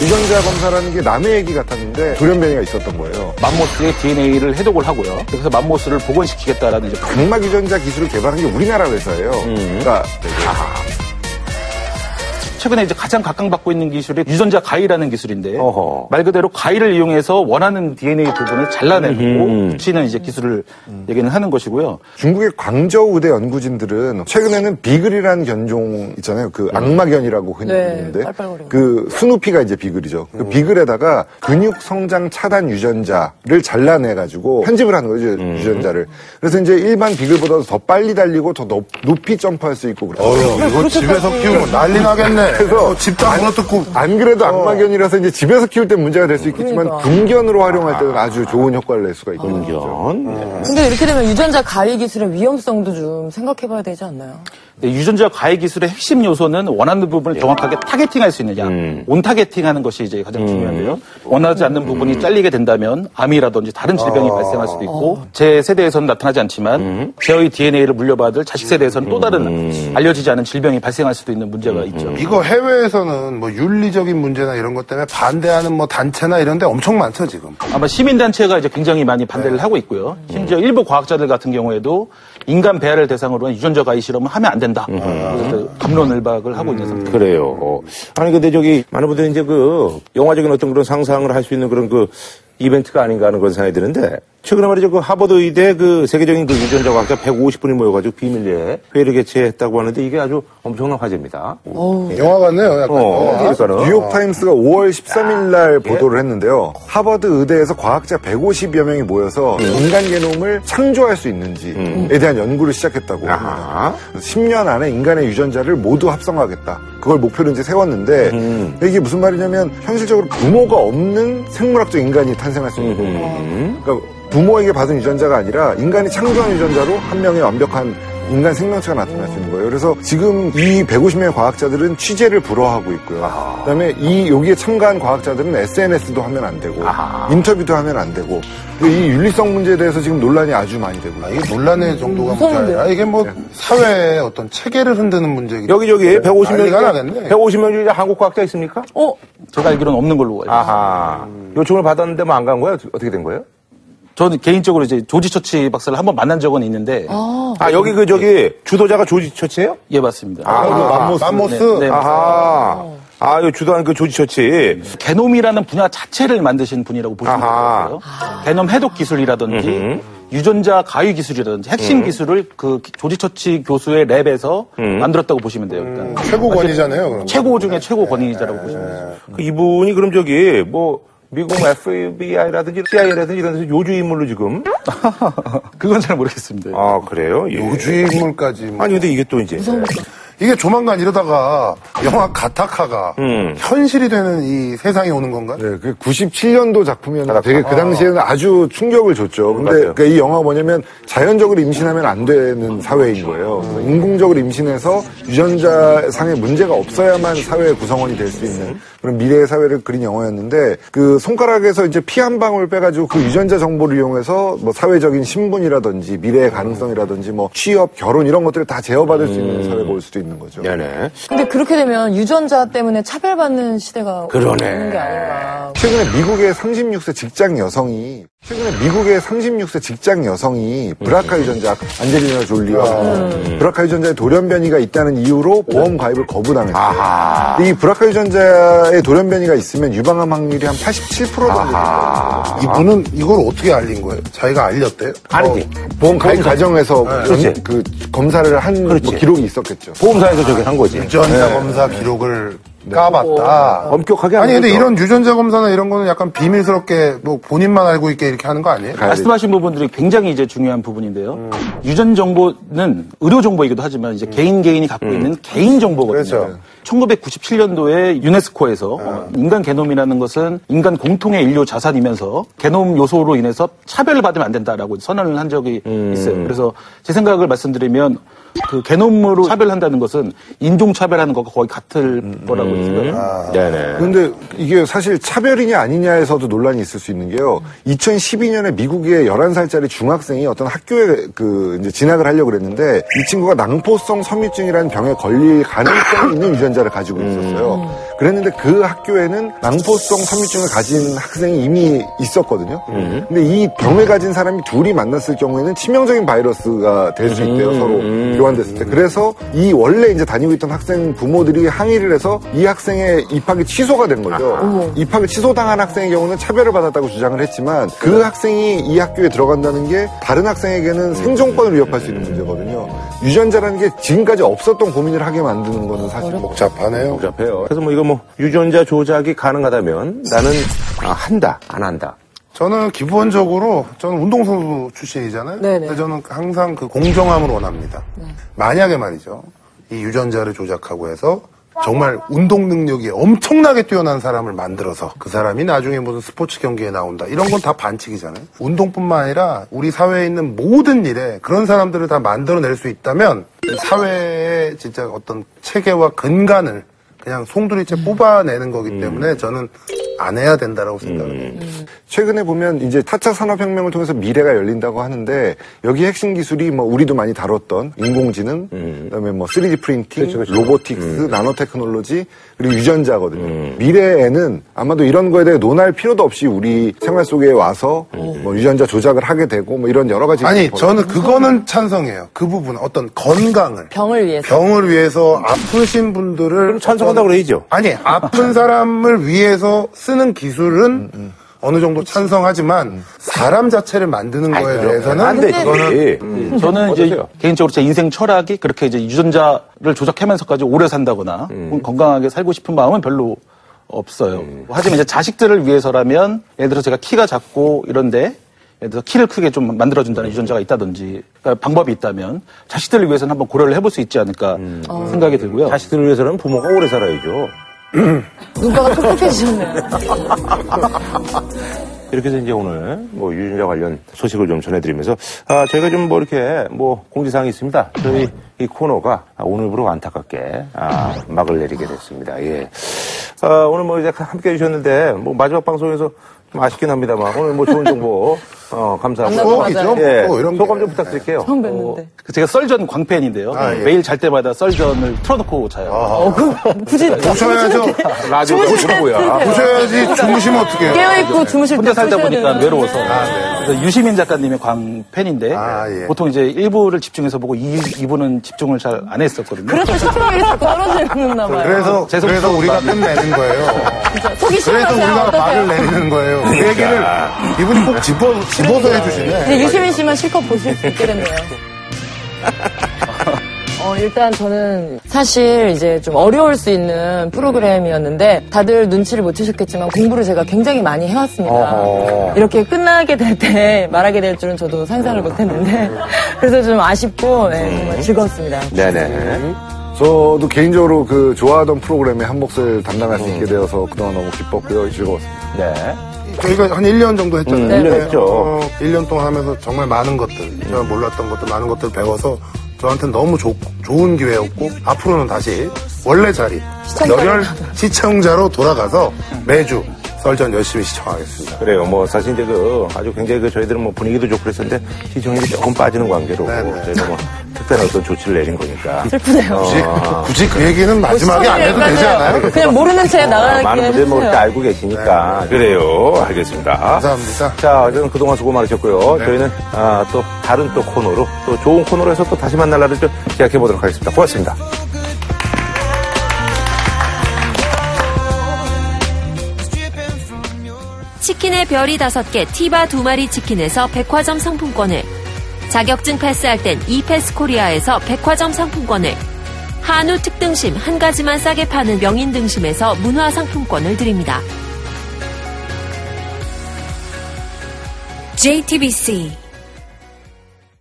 유전자 검사라는 게 남의 얘기 같았는데 돌연변이가 있었던 거예요. 맘모스의 DNA를 해독을 하고요. 그래서 맘모스를 복원시키겠다라는 이제 각막 유전자 기술을 개발한 게 우리나라 회사예요. 그러니까 최근에 이제 가장 각광받고 있는 기술이 유전자 가위라는 기술인데 어허. 말 그대로 가위를 이용해서 원하는 DNA 부분을 잘라내고 붙이는 이제 기술을 얘기는 하는 것이고요. 중국의 광저우 의대 연구진들은 최근에는 비글이라는 견종 있잖아요. 그 악마견이라고 흔히 네, 부르는데 빨빨거리는 그 스누피가 이제 비글이죠. 그 비글에다가 근육 성장 차단 유전자를 잘라내 가지고 편집을 하는 거죠 유전자를. 그래서 이제 일반 비글보다 더 빨리 달리고 더 높, 높이 점프할 수 있고 그래요. 어휴, 이거 집에서 키우면 난리 나겠네. 그래서 집다 물어뜯고. 안 그래도 악마견이라서 이제 집에서 키울 때 문제가 될 수 있겠지만 그러니까. 군견으로 활용할 때는 아주 좋은 효과를 낼 수가 있거든요. 연. 근데 이렇게 되면 유전자 가위 기술의 위험성도 좀 생각해봐야 되지 않나요? 네, 유전자 가위 기술의 핵심 요소는 원하는 부분을 정확하게 targeting할 수 있느냐, on targeting하는 것이 이제 가장 중요한데요. 원하지 않는 부분이 잘리게 된다면 암이라든지 다른 질병이 발생할 수도 있고 제 세대에서는 나타나지 않지만 제의 DNA를 물려받을 자식 세대에서는 또 다른 알려지지 않은 질병이 발생할 수도 있는 문제가 있죠. 이거 해외에서는 뭐 윤리적인 문제나 이런 것 때문에 반대하는 뭐 단체나 이런 데 엄청 많죠, 지금. 아마 시민 단체가 이제 굉장히 많이 반대를 하고 있고요. 심지어 일부 과학자들 같은 경우에도 인간 배아를 대상으로 한 유전자 가위 실험을 하면 안 된다. 그래서 감론을박을 하고 있는 상태. 그래요. 어. 아니 근데 저기 많은 분들이 이제 그 영화적인 어떤 그런 상상을 할 수 있는 그런 그 이벤트가 아닌가 하는 그런 생각이 드는데 최근에 말이죠 그 하버드 의대 그 세계적인 그 유전자 과학자 150분이 모여가지고 비밀리에 회의를 개최했다고 하는데 이게 아주 엄청난 화제입니다. 영화 같네요, 약간. 어, 그러니까는 뉴욕 타임스가 5월 13일 날 보도를 했는데요. 하버드 의대에서 과학자 150여 명이 모여서 인간 게놈을 창조할 수 있는지에 대한 연구를 시작했다고 합니다. 아하. 그래서 10년 안에 인간의 유전자를 모두 합성하겠다. 그걸 목표로 이제 세웠는데 이게 무슨 말이냐면 현실적으로 부모가 없는 생물학적 인간이 탄생할 수 있는 거예요. 그러니까 부모에게 받은 유전자가 아니라 인간이 창조한 유전자로 한 명의 완벽한 인간 생명체가 나타날 수 있는 거예요. 그래서 지금 이 150명의 과학자들은 취재를 불허하고 있고요. 그다음에 이 여기에 참가한 과학자들은 SNS도 하면 안 되고 인터뷰도 하면 안 되고 이 윤리성 문제에 대해서 지금 논란이 아주 많이 되고 아, 있어요. 이게 논란의 정도가 문제 무서운데요? 아니라 이게 뭐 사회의 어떤 체계를 흔드는 문제이기 여기 저기 150명 난리가 중에 나겠네. 150명 중에 한국 과학자 있습니까? 어? 제가 알기로는 없는 걸로 알고 있습니다. 아하. 요청을 받았는데 뭐 안 간 거예요? 어떻게 된 거예요? 저는 개인적으로 이제 조지 처치 박사를 한번 만난 적은 있는데 아 여기 그 저기 주도자가 조지 처치예요? 예 맞습니다. 맘모스. 맘모스. 네, 네. 아하. 아, 이 주도한 그 조지 처치. 게놈이라는 분야 자체를 만드신 분이라고 보시면 아하. 돼요. 게놈 해독 기술이라든지 유전자 가위 기술이라든지 핵심 기술을 그 조지 처치 교수의 lab에서 만들었다고 보시면 돼요. 그러니까 최고 권위잖아요, 그럼. 최고 중에 최고 권위자라고 보시면 돼요. 그 이분이 그럼 저기 뭐 미국 FBI라든지 CIA라든지 이런 데서 요주 인물로 지금. 그건 잘 모르겠습니다. 아 그래요? 예. 우주인물까지. 뭐. 아니 근데 이게 또 이제 이게 조만간 이러다가 영화 가타카가 현실이 되는 이 세상이 오는 건가요? 네, 그 97년도 작품이었는데 되게 그 당시에는 아주 충격을 줬죠. 근데 맞아요. 그이 영화가 뭐냐면 자연적으로 임신하면 안 되는 사회인 거예요. 인공적으로 임신해서 유전자 상의 문제가 없어야만 사회의 구성원이 될 수 있는 그런 미래의 사회를 그린 영화였는데 그 손가락에서 이제 피 한 방울 빼가지고 그 유전자 정보를 이용해서 뭐 사회적인 신분이라든지 미래의 가능성이라든지 뭐 취업, 결혼 이런 것들을 다 제어받을 수 있는 사회가 올 수도 있는 거죠. 네네. 근데 그렇게 되면 유전자 때문에 차별받는 시대가 그러네. 오는 게 아닌가. 최근에 미국의 36세 직장 여성이 최근에 미국의 36세 직장 여성이 브라카 유전자 안젤리나 졸리와 브라카 유전자에 돌연변이가 있다는 이유로 보험 가입을 거부당했어요. 이 브라카 유전자에 돌연변이가 있으면 유방암 확률이 한 87% 정도 돼요. 이분은 이걸 어떻게 알린 거예요? 자기가 알렸대요? 아니지. 보험 가입 과정에서 그렇지. 그 검사를 한 뭐. 기록이 있었겠죠. 보험 사에서 저기 한 거지. 유전자 검사 기록을 까봤다. 엄격하게 아니 근데 거죠. 이런 유전자 검사나 이런 거는 약간 비밀스럽게 뭐 본인만 알고 있게 이렇게 하는 거 아니에요? 말씀하신 부분들이 굉장히 이제 중요한 부분인데요. 유전 정보는 의료 정보이기도 하지만 이제 개인 개인이 갖고 있는 개인 정보거든요. 그렇죠. 1997년도에 유네스코에서 어, 인간 게놈이라는 것은 인간 공통의 인류 자산이면서 게놈 요소로 인해서 차별을 받으면 안 된다라고 선언을 한 적이 있어요. 그래서 제 생각을 말씀드리면 그 게놈으로 차별한다는 것은 인종 차별하는 것과 거의 같을 거라고 생각합니다. 네네. 근데 이게 사실 차별이냐 아니냐에서도 논란이 있을 수 있는 게요. 2012년에 미국의 11살짜리 중학생이 어떤 학교에 그 이제 진학을 하려고 그랬는데 이 친구가 낭포성 섬유증이라는 병에 걸릴 가능성이 있는 유전자를 가지고 있었어요. 그랬는데 그 학교에는 낭포성 선미증을 가진 학생이 이미 있었거든요. 근데 이 병을 가진 사람이 둘이 만났을 경우에는 치명적인 바이러스가 될 수 있대요, 서로 교환됐을 때. 그래서 이 원래 이제 다니고 있던 학생 부모들이 항의를 해서 이 학생의 입학이 취소가 된 거죠. 입학을 취소당한 학생의 경우는 차별을 받았다고 주장을 했지만 그 학생이 이 학교에 들어간다는 게 다른 학생에게는 생존권을 위협할 수 있는 문제거든요. 유전자라는 게 지금까지 없었던 고민을 하게 만드는 거는 사실 복잡하네요. 복잡해요. 그래서 뭐 이거 뭐 유전자 조작이 가능하다면 나는 아, 한다, 안 한다. 저는 기본적으로 저는 운동선수 출신이잖아요. 네네. 근데 저는 항상 그 공정함을 원합니다. 만약에 말이죠. 이 유전자를 조작하고 해서 정말 운동 능력이 엄청나게 뛰어난 사람을 만들어서 그 사람이 나중에 무슨 스포츠 경기에 나온다. 이런 건 다 반칙이잖아요. 운동뿐만 아니라 우리 사회에 있는 모든 일에 그런 사람들을 다 만들어낼 수 있다면 이 사회의 진짜 어떤 체계와 근간을 그냥 송두리째 뽑아내는 거기 때문에 저는 안 해야 된다라고 생각을 해요. 최근에 보면 이제 4차 산업혁명을 통해서 미래가 열린다고 하는데 여기 핵심 기술이 뭐 우리도 많이 다뤘던 인공지능, 그다음에 뭐 3D printing, robotics, nano technology 그리고 유전자거든요. 미래에는 아마도 이런 거에 대해 논할 필요도 없이 우리 생활 속에 와서 뭐 유전자 조작을 하게 되고 뭐 이런 여러 가지 아니 저는 그거는 찬성해요. 그 부분 어떤 건강을 병을 위해서. 병을 위해서 아프신 분들을 찬성한다고 그래야죠. 아니 아픈 사람을 위해서 쓰는 기술은 어느 정도 찬성하지만 사람 자체를 만드는 거에 대해서는 안 되지. 그거는 저는 이제 어떠세요? 개인적으로 제 인생 철학이 그렇게 이제 유전자를 조작하면서까지 오래 산다거나 혹은 건강하게 살고 싶은 마음은 별로 없어요. 하지만 이제 자식들을 위해서라면 예를 들어 제가 키가 작고 이런데 예를 들어 키를 크게 좀 만들어준다는 유전자가 있다든지 그러니까 방법이 있다면 자식들을 위해서는 한번 고려를 해볼 수 있지 않을까 생각이 들고요. 자식들을 위해서는 부모가 오래 살아야죠. 눈가가 촉촉해지셨네요. 이렇게 해서 이제 오늘 뭐 유전자 관련 소식을 좀 전해드리면서 아 저희가 좀 뭐 이렇게 뭐 공지사항이 있습니다. 저희 이 코너가 오늘부로 안타깝게 아, 막을 내리게 됐습니다. 예. 아, 오늘 뭐 이제 함께 해주셨는데 뭐 마지막 방송에서 좀 아쉽긴 합니다만 오늘 뭐 좋은 정보 어, 감사하고 추억이죠. 예, 뭐 이런 게. 소감 좀 부탁드릴게요. 처음 뵀는데. 그 제가 썰전 광팬인데요. 아, 예. 매일 잘 때마다 썰전을 틀어놓고 자요. 어, 그, 굳이. 보셔야죠. 라디오 뭐야? 보셔야지 주무시면 어떡해요. 깨어있고 주무실 때. 혼자 살다 보니까 되는데. 외로워서. 그래서 유시민 작가님의 광팬인데 아, 예. 보통 이제 1부를 집중해서 보고 2, 2부는 집중을 잘 안 했었거든요. 그래서 시청률이 자꾸 떨어지는가 봐요. 그래서 재성 그래서 우리가 끝내는 거예요. 속이 그래서. 우리가? 말을 내리는 거예요. 그 얘기를 이분이 꼭 집어서 해주시네. 이제 유시민 씨만 실컷 보실 수 있게 됐네요. 어, 일단 저는 사실 이제 좀 어려울 수 있는 프로그램이었는데 다들 눈치를 못 채셨겠지만 공부를 제가 굉장히 많이 해왔습니다. 이렇게 끝나게 될 때 말하게 될 줄은 저도 상상을 못 했는데 그래서 좀 아쉽고 네, 정말 즐거웠습니다. 네네. 저도 개인적으로 그 좋아하던 프로그램에 한 몫을 담당할 수 있게 되어서 그동안 너무 기뻤고요. 즐거웠습니다. 네. 저희가 한 1년 정도 했잖아요. 음, 1년 네. 했죠. 어, 1년 동안 하면서 정말 많은 것들, 제가 몰랐던 것들, 많은 것들 배워서 저한테는 너무 좋, 좋은 기회였고, 앞으로는 다시 원래 자리, 열혈 시청자로 돌아가서 매주 썰전 열심히 시청하겠습니다. 그래요. 뭐 사실 이제 그 아주 굉장히 그 저희들은 뭐 분위기도 좋고 그랬었는데 시청률이 조금 빠지는 관계로 네네. 저희가 뭐 특별한 어떤 조치를 내린 거니까. 슬프네요. 굳이, 굳이 그 얘기는 마지막에 안 해도 되지 않아요? 그냥 모르는 채 아, 나가게 많은 분들이 뭐 이렇게. 알고 계시니까. 그래요. 알겠습니다. 감사합니다. 자, 어쨌든 그동안 수고 많으셨고요. 저희는 아, 또 다른 또 코너로 또 좋은 코너로 해서 또 다시 만날 날을 좀 기약해 보도록 하겠습니다. 고맙습니다. 치킨의 별이 다섯 개 티바 두 마리 치킨에서 백화점 상품권을 자격증 패스할 땐 이패스 코리아에서 백화점 상품권을 한우 특등심 한 가지만 싸게 파는 명인 등심에서 문화 상품권을 드립니다. JTBC